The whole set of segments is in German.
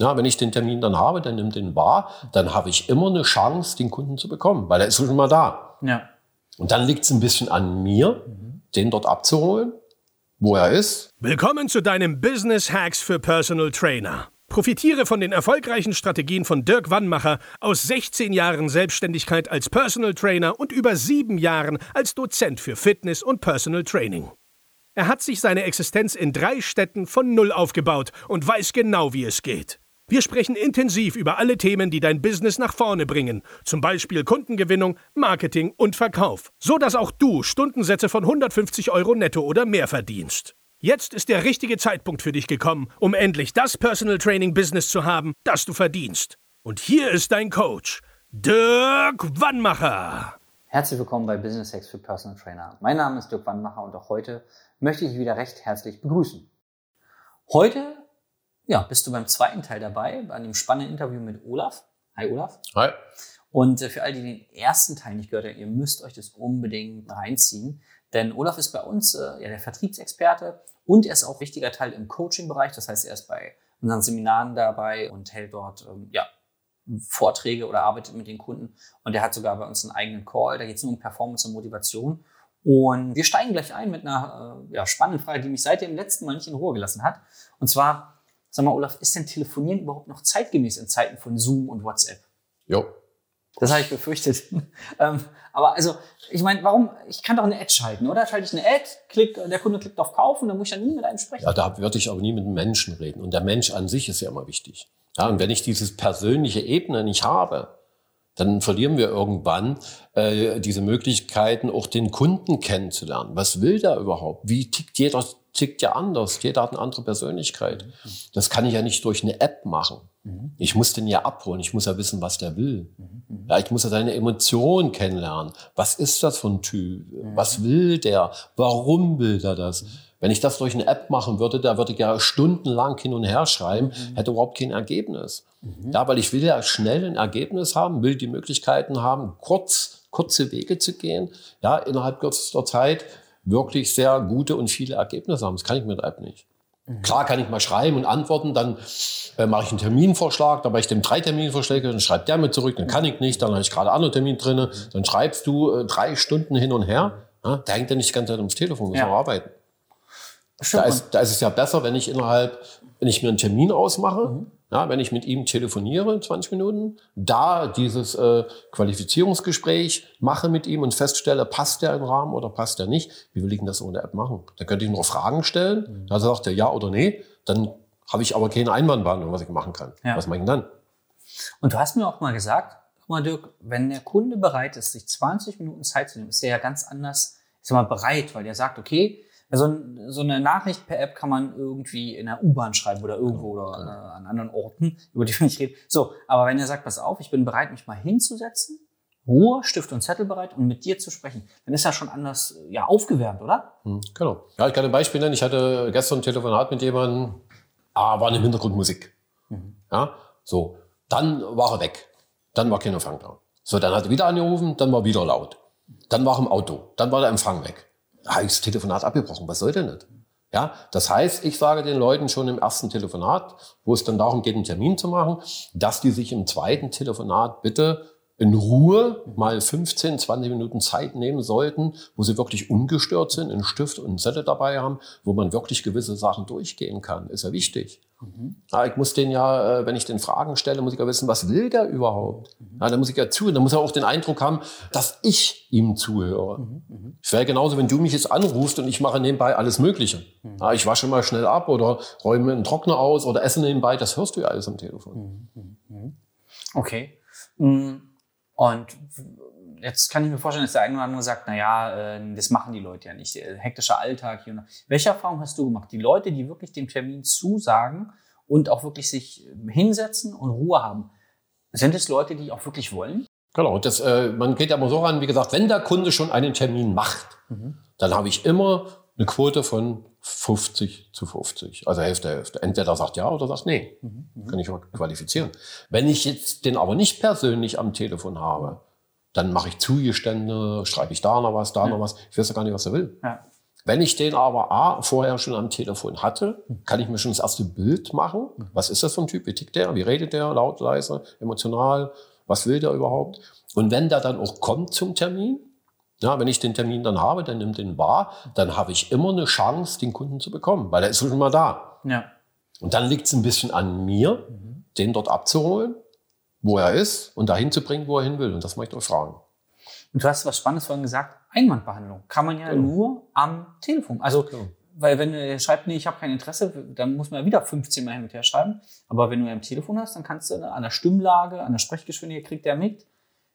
Ja, wenn ich den Termin dann habe, dann nimmt den wahr, dann habe ich immer eine Chance, den Kunden zu bekommen, weil er ist schon mal da. Ja. Und dann liegt es ein bisschen an mir, den dort abzuholen, wo er ist. Willkommen zu deinem Business Hacks für Personal Trainer. Profitiere von den erfolgreichen Strategien von Dirk Wannmacher aus 16 Jahren Selbstständigkeit als Personal Trainer und über sieben Jahren als Dozent für Fitness und Personal Training. Er hat sich seine Existenz in drei Städten von Null aufgebaut und weiß genau, wie es geht. Wir sprechen intensiv über alle Themen, die dein Business nach vorne bringen, zum Beispiel Kundengewinnung, Marketing und Verkauf, so dass auch du Stundensätze von 150 Euro netto oder mehr verdienst. Jetzt ist der richtige Zeitpunkt für dich gekommen, um endlich das Personal Training Business zu haben, das du verdienst. Und hier ist dein Coach, Dirk Wannmacher. Herzlich willkommen bei Business Hacks für Personal Trainer. Mein Name ist Dirk Wannmacher und auch heute möchte ich wieder recht herzlich begrüßen. Heute ja, bist du beim zweiten Teil dabei, bei einem spannenden Interview mit Olaf. Hi Olaf. Hi. Und äh, für all die, die den ersten Teil nicht gehört haben, ihr müsst euch das unbedingt reinziehen. Denn Olaf ist bei uns äh, ja der Vertriebsexperte und er ist auch wichtiger Teil im Coaching-Bereich. Das heißt, er ist bei unseren Seminaren dabei und hält dort ähm, ja, Vorträge oder arbeitet mit den Kunden. Und er hat sogar bei uns einen eigenen Call. Da geht es nur um Performance und Motivation. Und wir steigen gleich ein mit einer äh, ja, spannenden Frage, die mich seit dem letzten Mal nicht in Ruhe gelassen hat. Und zwar, Sag mal, Olaf, ist denn Telefonieren überhaupt noch zeitgemäß in Zeiten von Zoom und WhatsApp? Jo. Das habe ich befürchtet. ähm, aber also, ich meine, warum? Ich kann doch eine Ad schalten, oder? Schalte ich eine Ad, klick, der Kunde klickt auf Kaufen, dann muss ich ja nie mit einem sprechen. Ja, da würde ich aber nie mit einem Menschen reden. Und der Mensch an sich ist ja immer wichtig. Ja, und wenn ich dieses persönliche Ebene nicht habe, dann verlieren wir irgendwann äh, diese Möglichkeiten, auch den Kunden kennenzulernen. Was will der überhaupt? Wie tickt jeder tickt ja anders. Jeder hat eine andere Persönlichkeit. Das kann ich ja nicht durch eine App machen. Ich muss den ja abholen. Ich muss ja wissen, was der will. Ja, ich muss ja seine Emotionen kennenlernen. Was ist das für ein Typ? Was will der? Warum will der das? Wenn ich das durch eine App machen würde, da würde ich ja stundenlang hin und her schreiben, hätte überhaupt kein Ergebnis. Ja, weil ich will ja schnell ein Ergebnis haben, will die Möglichkeiten haben, kurz, kurze Wege zu gehen, ja, innerhalb kürzester Zeit wirklich sehr gute und viele Ergebnisse haben. Das kann ich mit der App nicht. Mhm. Klar kann ich mal schreiben und antworten, dann äh, mache ich einen Terminvorschlag, dann mache ich dem drei Terminvorschläge, dann schreibt der mir zurück, dann kann ich nicht, dann habe ich gerade andere Termin drin, dann schreibst du äh, drei Stunden hin und her. Ja, der hängt ja nicht die ganze Zeit ums Telefon, muss ja. arbeiten. Da ist, da ist es ja besser, wenn ich innerhalb, wenn ich mir einen Termin ausmache, mhm. Ja, wenn ich mit ihm telefoniere, 20 Minuten, da dieses äh, Qualifizierungsgespräch mache mit ihm und feststelle, passt der im Rahmen oder passt der nicht, wie will ich denn das ohne App machen? Da könnte ich nur Fragen stellen, mhm. da sagt er ja oder nee, dann habe ich aber keine Einwandbehandlung, was ich machen kann. Ja. Was mache ich denn dann? Und du hast mir auch mal gesagt, guck mal Dirk, wenn der Kunde bereit ist, sich 20 Minuten Zeit zu nehmen, ist er ja ganz anders, ist er mal bereit, weil er sagt, okay, so, so eine Nachricht per App kann man irgendwie in der U-Bahn schreiben oder irgendwo oder äh, an anderen Orten, über die wir nicht reden. So, aber wenn er sagt, pass auf, ich bin bereit, mich mal hinzusetzen, Ruhe, Stift und Zettel bereit und mit dir zu sprechen, dann ist er schon anders ja, aufgewärmt, oder? Hm, genau. Ja, ich kann ein Beispiel nennen. Ich hatte gestern ein Telefonat mit jemandem, ah, war eine Hintergrundmusik. Mhm. Ja, so. Dann war er weg. Dann war kein Empfang da. So, dann hat er wieder angerufen, dann war wieder laut. Dann war er im Auto. Dann war der Empfang weg habe ich das Telefonat abgebrochen. Was soll denn das? Ja, das heißt, ich sage den Leuten schon im ersten Telefonat, wo es dann darum geht, einen Termin zu machen, dass die sich im zweiten Telefonat bitte in Ruhe mal 15, 20 Minuten Zeit nehmen sollten, wo sie wirklich ungestört sind, einen Stift und einen Zettel dabei haben, wo man wirklich gewisse Sachen durchgehen kann. Ist ja wichtig. Mhm. Ja, ich muss den ja, äh, wenn ich den Fragen stelle, muss ich ja wissen, was will der überhaupt? Mhm. Ja, da muss ich ja zuhören. Da muss er auch den Eindruck haben, dass ich ihm zuhöre. Mhm. mhm. Es wäre genauso, wenn du mich jetzt anrufst und ich mache nebenbei alles Mögliche. Mhm. Ja, ich wasche mal schnell ab oder räume einen Trockner aus oder esse nebenbei. Das hörst du ja alles am Telefon. Mhm. Okay. Und jetzt kann ich mir vorstellen, dass der eine oder andere sagt, na ja, äh, das machen die Leute ja nicht. Hektischer Alltag hier. Welche Erfahrung hast du gemacht? Die Leute, die wirklich dem Termin zusagen und auch wirklich sich hinsetzen und Ruhe haben, sind es Leute, die auch wirklich wollen? Genau, das, äh, man geht ja immer so ran, wie gesagt, wenn der Kunde schon einen Termin macht, mhm. dann habe ich immer eine Quote von 50 zu 50, also Hälfte, Hälfte. Entweder sagt ja oder sagt nee. Mhm. mhm. Kann ich mal qualifizieren. Wenn ich jetzt den aber nicht persönlich am Telefon habe, dann mache ich Zugestände, schreibe ich da noch was, da ja. noch was. Ich weiß ja gar nicht, was er will. Ja. Wenn ich den aber A, vorher schon am Telefon hatte, kann ich mir schon das erste Bild machen. Was ist das für ein Typ? Wie tickt der? Wie redet der? Laut, leise, emotional? Was will der überhaupt? Und wenn der dann auch kommt zum Termin, ja, wenn ich den Termin dann habe, dann nimmt den wahr, dann habe ich immer eine Chance, den Kunden zu bekommen, weil er ist schon mal da. Ja. Und dann liegt es ein bisschen an mir, den dort abzuholen, wo er ist und dahin zu bringen, wo er hin will. Und das möchte ich euch fragen. Und du hast was Spannendes vorhin gesagt, Einwandbehandlung kann man ja Genau. nur am Telefon. Also, Genau. weil wenn er schreibt, nee, ich habe kein Interesse, dann muss man ja wieder 15 Mal hin und her schreiben. Aber wenn du am Telefon hast, dann kannst du ne, an der Stimmlage, an der Sprechgeschwindigkeit kriegt der mit.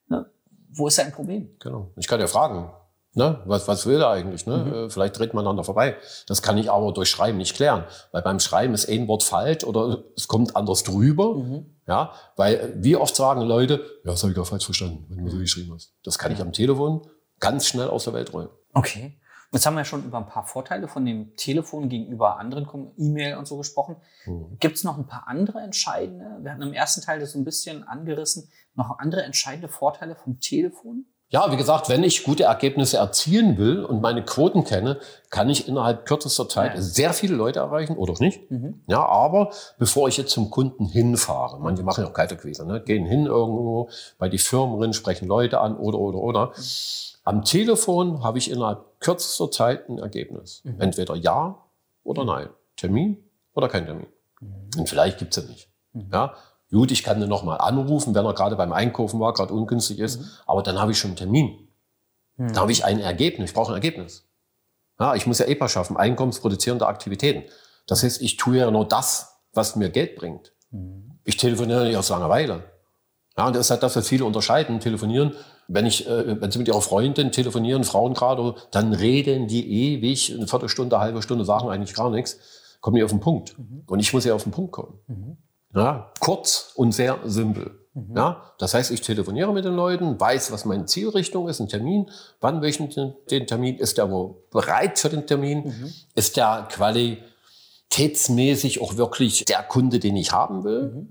Ne? Wo ist sein Problem? Genau. Ich kann ja fragen, ne? was, was will er eigentlich? Ne? Äh, Vielleicht dreht man aneinander vorbei. Das kann ich aber durch Schreiben nicht klären. Weil beim Schreiben ist ein Wort falsch oder es kommt anders drüber. Ja, weil wie oft sagen Leute, ja, das habe ich ja falsch verstanden, wenn du so geschrieben hast. Das kann ich am Telefon ganz schnell aus der Welt räumen. Okay. Jetzt haben wir ja schon über ein paar Vorteile von dem Telefon gegenüber anderen E-Mail und so gesprochen. Mhm. Gibt es noch ein paar andere entscheidende? Wir hatten im ersten Teil das so ein bisschen angerissen. Noch andere entscheidende Vorteile vom Telefon? Ja, wie gesagt, wenn ich gute Ergebnisse erzielen will und meine Quoten kenne, kann ich innerhalb kürzester Zeit Ja. sehr viele Leute erreichen oder auch nicht. Mhm. Ja, aber bevor ich jetzt zum Kunden hinfahre, manche machen ja auch Kaltakquise, ne? gehen hin irgendwo bei die Firmen drin, sprechen Leute an oder, oder, oder. Am Telefon habe ich innerhalb kürzester Zeit ein Ergebnis. Mhm. Entweder ja oder nein. Termin oder kein Termin. Und vielleicht gibt's ja nicht. Ja, gut, ich kann den nochmal anrufen, wenn er gerade beim Einkaufen war, gerade ungünstig ist, aber dann habe ich schon einen Termin. Da habe ich ein Ergebnis. Ich brauche ein Ergebnis. Ja, ich muss ja EPA schaffen, einkommensproduzierende Aktivitäten. Das heißt, ich tue ja nur das, was mir Geld bringt. Ich telefoniere nicht aus Langeweile. Ja, und das ist halt das, was viele unterscheiden. Telefonieren, wenn ich, äh, wenn sie mit ihrer Freundin telefonieren, Frauen gerade, dann reden die ewig, eine Viertelstunde, eine halbe Stunde, sagen eigentlich gar nichts, kommen die auf den Punkt. Und ich muss ja auf den Punkt kommen. Ja, kurz und sehr simpel. Ja, das heißt, ich telefoniere mit den Leuten, weiß, was meine Zielrichtung ist, ein Termin, wann will ich den, Termin, ist der wo bereit für den Termin, ist der qualitätsmäßig auch wirklich der Kunde, den ich haben will.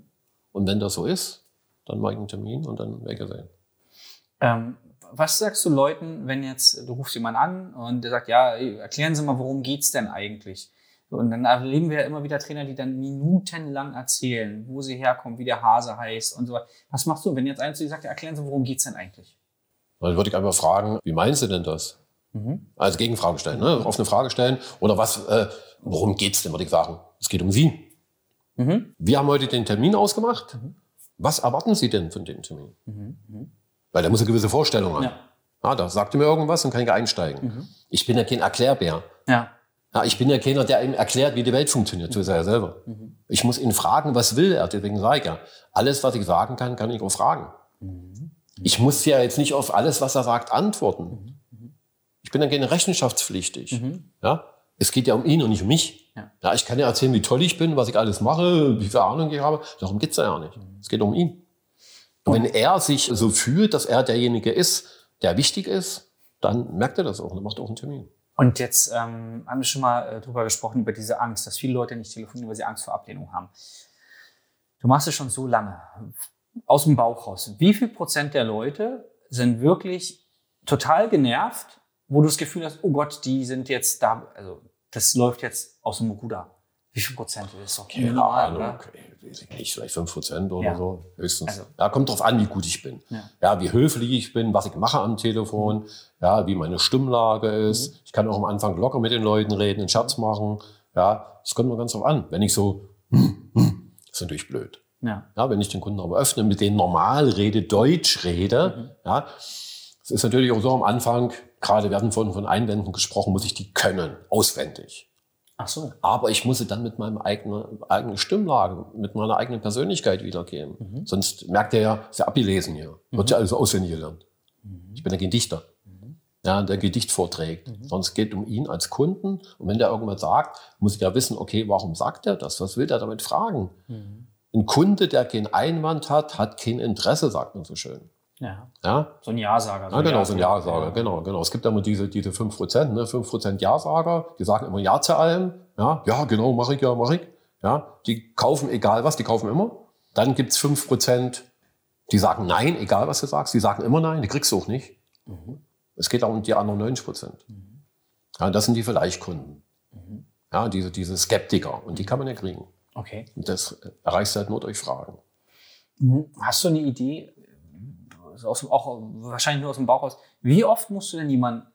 Und wenn das so ist, dann mache ich einen Termin und dann weggesehen. Ähm, was sagst du Leuten, wenn jetzt, du rufst jemanden an und der sagt, ja, erklären Sie mal, worum geht's denn eigentlich? Und dann erleben wir ja immer wieder Trainer, die dann minutenlang erzählen, wo sie herkommen, wie der Hase heißt und so weiter. Was machst du, wenn jetzt einer zu dir sagt, erklären Sie, worum geht's denn eigentlich? Dann würde ich einfach fragen, wie meinen Sie denn das? Also Gegenfrage stellen, ne? offene Frage stellen. Oder was, äh, worum geht's denn, würde ich sagen? Es geht um Sie. Mhm. Wir haben heute den Termin ausgemacht. Was erwarten Sie denn von dem Termin? Weil der muss eine gewisse Vorstellung haben. Ja. Ja, da sagt er mir irgendwas und kann ich einsteigen. Ich bin ja kein Erklärbär. Ja. Ja, ich bin ja keiner, der ihm erklärt, wie die Welt funktioniert. So ist er ja selber. Ich muss ihn fragen, was will er? Deswegen sage ich ja, alles, was ich sagen kann, kann ich auch fragen. Ich muss ja jetzt nicht auf alles, was er sagt, antworten. Ich bin ja keine rechenschaftspflichtig. Ja? Es geht ja um ihn und nicht um mich. Ja. Ja. ich kann ja erzählen, wie toll ich bin, was ich alles mache, wie viel Ahnung ich habe. Darum geht's ja nicht. Es geht um ihn. Und wenn er sich so fühlt, dass er derjenige ist, der wichtig ist, dann merkt er das auch und macht auch einen Termin. Und jetzt ähm, haben wir schon mal äh, drüber gesprochen, über diese Angst, dass viele Leute nicht telefonieren, weil sie Angst vor Ablehnung haben. Du machst es schon so lange, aus dem Bauch raus. Wie viel Prozent der Leute sind wirklich total genervt, wo du das Gefühl hast, oh Gott, die sind jetzt da, also das läuft jetzt aus dem Ruder. Wie viel Prozent? Ist doch Keine minimal, Ahnung, weiß ich nicht, vielleicht 5 Prozent oder Ja. so, höchstens. Also- ja, kommt drauf an, wie gut ich bin. Ja. Ja. wie höflich ich bin, was ich mache am Telefon, ja, wie meine Stimmlage ist. Mhm. Ich kann auch am Anfang locker mit den Leuten reden, einen Scherz machen. Ja, das kommt mir ganz drauf an. Wenn ich so, hm, hm, ist natürlich blöd. Ja. Ja, wenn ich den Kunden aber öffne, mit denen normal rede, Deutsch rede, Mhm. ja, es ist natürlich auch so am Anfang, gerade werden von, von Einwänden gesprochen, muss ich die können, auswendig. Ach so. Aber ich muss sie dann mit meinem eigenen, eigenen Stimmlage, mit meiner eigenen Persönlichkeit wiedergeben. Mhm. Sonst merkt er ja, ist ja abgelesen hier. Wird ja alles auswendig gelernt. Mhm. Ich bin ja kein Dichter. Ja, der Gedicht vorträgt. Mhm. Sondern es geht um ihn als Kunden. Und wenn der irgendwas sagt, muss ich ja wissen, okay, warum sagt er das? Was will der damit fragen? Mhm. Ein Kunde, der keinen Einwand hat, hat kein Interesse, sagt man so schön. Ja. Ja, So ein Ja-Sager. ja, genau, so ein Ja-Sager, genau, genau. Es gibt ja immer diese, diese 5%, ne, 5% Ja-Sager, die sagen immer Ja zu allem. Ja, ja, genau, mache ich, ja, mache ich. Ja, die kaufen egal was, die kaufen immer. Dann gibt's 5%, die sagen Nein, egal was du sagst. Die sagen immer Nein, die kriegst du auch nicht. Es geht auch um die anderen 90%. Ja, das sind die Vielleicht-Kunden. Ja, diese, diese Skeptiker. Und die kann man ja kriegen. Okay. Und das erreichst du halt nur durch Fragen. Hast du eine Idee, also aus, dem- auch wahrscheinlich nur aus dem Bauch raus, wie oft musst du denn jemanden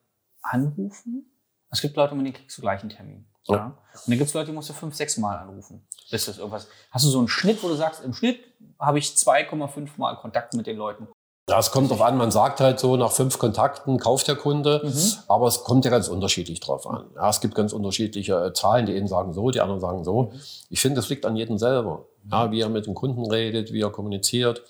anrufen? Es gibt Leute, mit denen kriegst du gleich einen Termin. Ja. Ja. Und dann gibt es Leute, die musst du fünf, sechs Mal anrufen. Bis das irgendwas. Hast du so einen Schnitt, wo du sagst, im Schnitt habe ich 2,5 Mal Kontakt mit den Leuten? Ja, es kommt drauf an, man sagt halt so, nach fünf Kontakten kauft der Kunde, Mhm. aber es kommt ja ganz unterschiedlich drauf an. Ja, es gibt ganz unterschiedliche äh, Zahlen, die einen sagen so, die anderen sagen so. Ich finde, das liegt an jedem selber. Ja, wie er mit dem Kunden redet, wie er kommuniziert.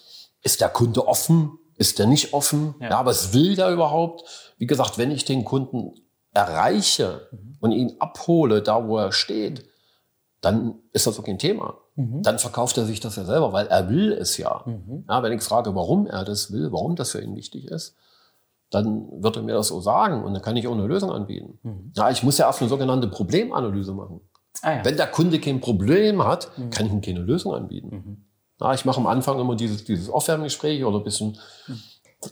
Ist der Kunde offen? Ist der nicht offen? Ja. Ja, was will der überhaupt? Wie gesagt, wenn ich den Kunden erreiche und ihn abhole, da wo er steht, dann ist das auch kein Thema. Dann verkauft er sich das ja selber, weil er will es ja. ja. Wenn ich frage, warum er das will, warum das für ihn wichtig ist, dann wird er mir das so sagen und dann kann ich auch eine Lösung anbieten. Ja, ich muss ja erst eine sogenannte Problemanalyse machen. Ah ja. Wenn der Kunde kein Problem hat, kann ich ihm keine Lösung anbieten. Ja, ich mache am Anfang immer dieses, dieses Aufwärmgespräch oder ein bisschen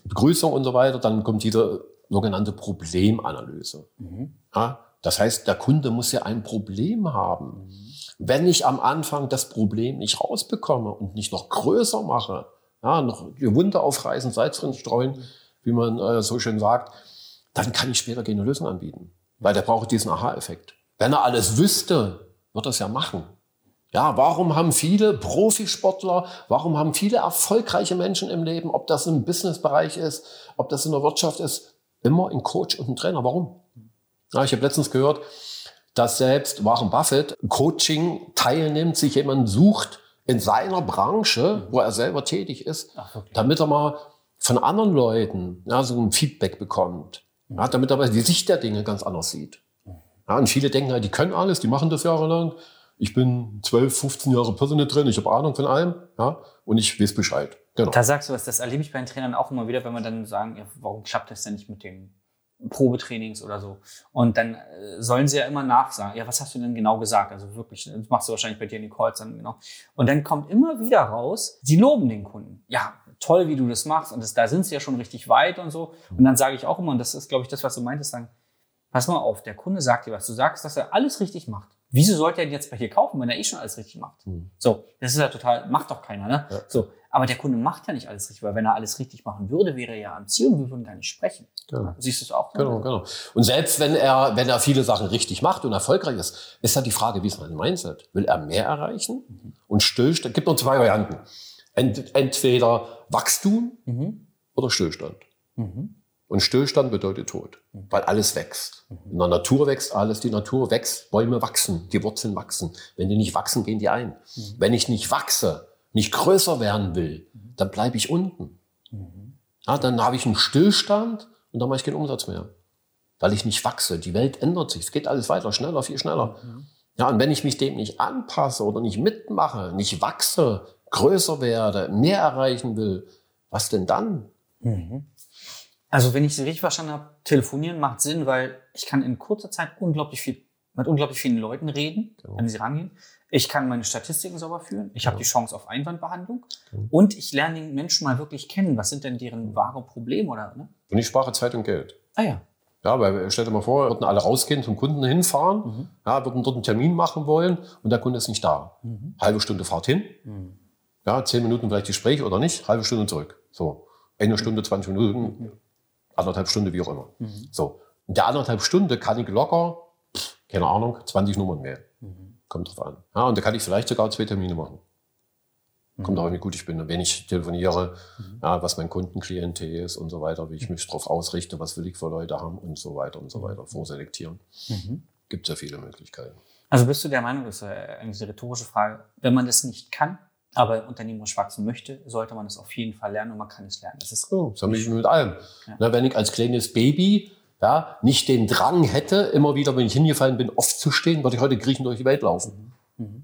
Begrüßung und so weiter. Dann kommt diese sogenannte Problemanalyse. Ja, das heißt, der Kunde muss ja ein Problem haben. Wenn ich am Anfang das Problem nicht rausbekomme und nicht noch größer mache, ja, noch die Wunde aufreißen, Salz drin streuen, wie man äh, so schön sagt, dann kann ich später keine Lösung anbieten. Weil der braucht diesen Aha-Effekt. Wenn er alles wüsste, wird er es ja machen. Ja, warum haben viele Profisportler, warum haben viele erfolgreiche Menschen im Leben, ob das im Businessbereich ist, ob das in der Wirtschaft ist, immer ein Coach und ein Trainer? Warum? Ja, ich habe letztens gehört, dass selbst Warren Buffett Coaching teilnimmt, sich jemanden sucht in seiner Branche, wo er selber tätig ist, Ach, wirklich? damit er mal von anderen Leuten ja, so ein Feedback bekommt. Ja, damit er die Sicht der Dinge ganz anders sieht. Ja, und viele denken halt, die können alles, die machen das jahrelang. Ich bin 12, 15 Jahre Personal drin, ich habe Ahnung von allem ja, und ich weiß Bescheid. Genau. Da sagst du was, das erlebe ich bei den Trainern auch immer wieder, wenn wir dann sagen, ja, warum klappt das denn nicht mit den Probetrainings oder so? Und dann äh, sollen sie ja immer nachsagen, ja, was hast du denn genau gesagt? Also wirklich, das machst du wahrscheinlich bei dir in den Calls dann genau. Und dann kommt immer wieder raus, sie loben den Kunden. Ja, toll, wie du das machst und das, da sind sie ja schon richtig weit und so. Und dann sage ich auch immer, und das ist, glaube ich, das, was du meintest, sagen, pass mal auf, der Kunde sagt dir was. Du sagst, dass er alles richtig macht. Wieso sollte er denn jetzt bei dir kaufen, wenn er eh schon alles richtig macht? Hm. So, das ist ja total, macht doch keiner, ne? Ja. So, aber der Kunde macht ja nicht alles richtig, weil wenn er alles richtig machen würde, wäre er ja am Ziel und wir würden gar nicht sprechen. Genau. Siehst du es auch? Genau, genau. Und selbst wenn er, wenn er viele Sachen richtig macht und erfolgreich ist, ist halt die Frage, wie ist mein Mindset? Will er mehr erreichen? Und Stillstand, gibt nur zwei Varianten. Ent, entweder Wachstum Mhm. oder Stillstand. Mhm. Und Stillstand bedeutet Tod, weil alles wächst. In der Natur wächst alles, die Natur wächst, Bäume wachsen, die Wurzeln wachsen. Wenn die nicht wachsen, gehen die ein. Wenn ich nicht wachse, nicht größer werden will, dann bleibe ich unten. Ja, dann habe ich einen Stillstand und dann mache ich keinen Umsatz mehr. Weil ich nicht wachse. Die Welt ändert sich. Es geht alles weiter, schneller, viel schneller. Ja, und wenn ich mich dem nicht anpasse oder nicht mitmache, nicht wachse, größer werde, mehr erreichen will, was denn dann? Also, wenn ich Sie richtig verstanden habe, telefonieren macht Sinn, weil ich kann in kurzer Zeit unglaublich viel, mit unglaublich vielen Leuten reden, Genau. wenn sie rangehen. Ich kann meine Statistiken sauber führen. Ich habe Genau. die Chance auf Einwandbehandlung. Genau. Und ich lerne den Menschen mal wirklich kennen. Was sind denn deren wahre Probleme oder, ne? Und ich spare Zeit und Geld. Ah ja. Ja, weil stell dir mal vor, würden alle rausgehen, zum Kunden hinfahren, Mhm. ja, würden dort einen Termin machen wollen und der Kunde ist nicht da. Halbe Stunde Fahrt hin, Mhm. ja, zehn Minuten vielleicht Gespräch oder nicht, halbe Stunde zurück. So, eine Stunde, 20 Minuten, anderthalb Stunde, wie auch immer. Mhm. So, in der anderthalb Stunde kann ich locker, keine Ahnung, 20 Nummern wählen. Mhm. Kommt drauf an. Ja, und da kann ich vielleicht sogar zwei Termine machen. Kommt auch, wie gut ich bin und wen ich telefoniere, ja, was mein Kundenklientel ist und so weiter, wie ich mich darauf ausrichte, was will ich für Leute haben und so weiter und so weiter. Vorselektieren. Mhm. Gibt ja viele Möglichkeiten. Also bist du der Meinung, das ist äh, eine rhetorische Frage, wenn man das nicht kann, aber unternehmerisch wachsen möchte, sollte man es auf jeden Fall lernen und man kann es lernen. Das ist So, das habe ich mit allem. Ja. Na, wenn ich als kleines Baby ja, nicht den Drang hätte, immer wieder, wenn ich hingefallen bin, aufzustehen, würde ich heute kriechend durch die Welt laufen. Mhm.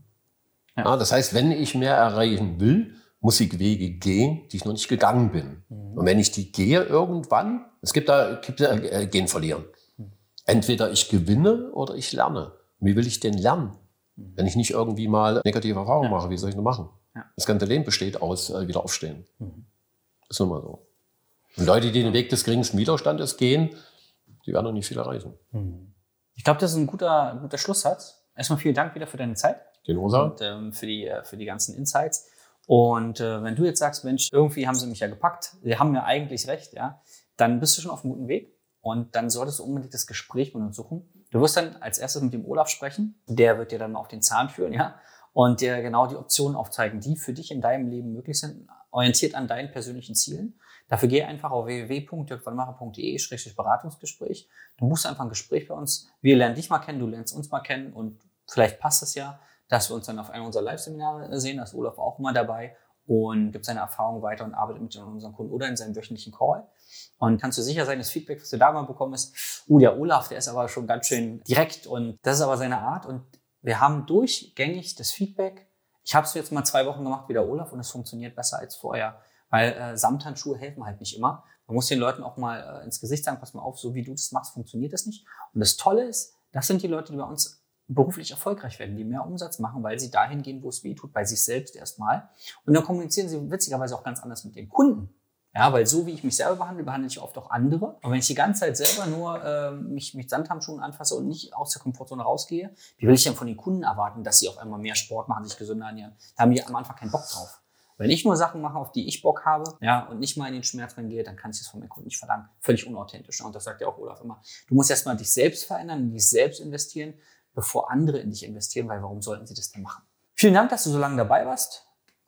Ja. Ja. das heißt, wenn ich mehr erreichen will, muss ich Wege gehen, die ich noch nicht gegangen bin. Mhm. Und wenn ich die gehe irgendwann, es gibt da, gibt da äh, gehen verlieren. Mhm. Entweder ich gewinne oder ich lerne. Wie will ich denn lernen? Wenn ich nicht irgendwie mal negative Erfahrungen Mhm. Mache, wie soll ich nur machen? Ja. Das ganze Leben besteht aus äh, wieder aufstehen. Mhm. Ist nun mal so. Und Leute, die den Weg des geringsten Widerstandes gehen, die werden noch nicht viel erreichen. Mhm. Ich glaube, das ist ein guter, guter Schlusssatz. Erstmal vielen Dank wieder für deine Zeit. Genosa. Und ähm, für, die, äh, für die ganzen Insights. Und äh, wenn du jetzt sagst, Mensch, irgendwie haben sie mich ja gepackt, sie haben mir eigentlich recht, ja, dann bist du schon auf einem guten Weg. Und dann solltest du unbedingt das Gespräch mit uns suchen. Du wirst dann als erstes mit dem Olaf sprechen. Der wird dir dann auf den Zahn führen, ja. Und dir genau die Optionen aufzeigen, die für dich in deinem Leben möglich sind, orientiert an deinen persönlichen Zielen. Dafür geh einfach auf www.dirkwannmacher.de-beratungsgespräch. Du buchst einfach ein Gespräch bei uns. Wir lernen dich mal kennen, du lernst uns mal kennen und vielleicht passt es ja, dass wir uns dann auf einem unserer Live-Seminare sehen. Da ist Olaf auch immer dabei und gibt seine Erfahrungen weiter und arbeitet mit unseren Kunden oder in seinem wöchentlichen Call. Und kannst du sicher sein, das Feedback, was du da mal bekommen ist, uh, der Olaf, der ist aber schon ganz schön direkt und das ist aber seine Art und wir haben durchgängig das Feedback. Ich habe es jetzt mal zwei Wochen gemacht wie der Olaf und es funktioniert besser als vorher, weil äh, Samthandschuhe helfen halt nicht immer. Man muss den Leuten auch mal äh, ins Gesicht sagen, pass mal auf, so wie du das machst, funktioniert das nicht. Und das Tolle ist, das sind die Leute, die bei uns beruflich erfolgreich werden, die mehr Umsatz machen, weil sie dahin gehen, wo es weh tut, bei sich selbst erstmal. Und dann kommunizieren sie witzigerweise auch ganz anders mit den Kunden. Ja, weil so wie ich mich selber behandle, behandle ich oft auch andere. Und wenn ich die ganze Zeit selber nur äh, mich mit Sandhamschuhen anfasse und nicht aus der Komfortzone rausgehe, wie will ich denn von den Kunden erwarten, dass sie auf einmal mehr Sport machen, sich gesünder ernähren? Da haben die am Anfang keinen Bock drauf. Wenn ich nur Sachen mache, auf die ich Bock habe, ja, und nicht mal in den Schmerz reingehe, dann kann ich das von meinen Kunden nicht verlangen. Völlig unauthentisch. Und das sagt ja auch Olaf immer. Du musst erstmal dich selbst verändern, in dich selbst investieren, bevor andere in dich investieren, weil warum sollten sie das denn machen? Vielen Dank, dass du so lange dabei warst.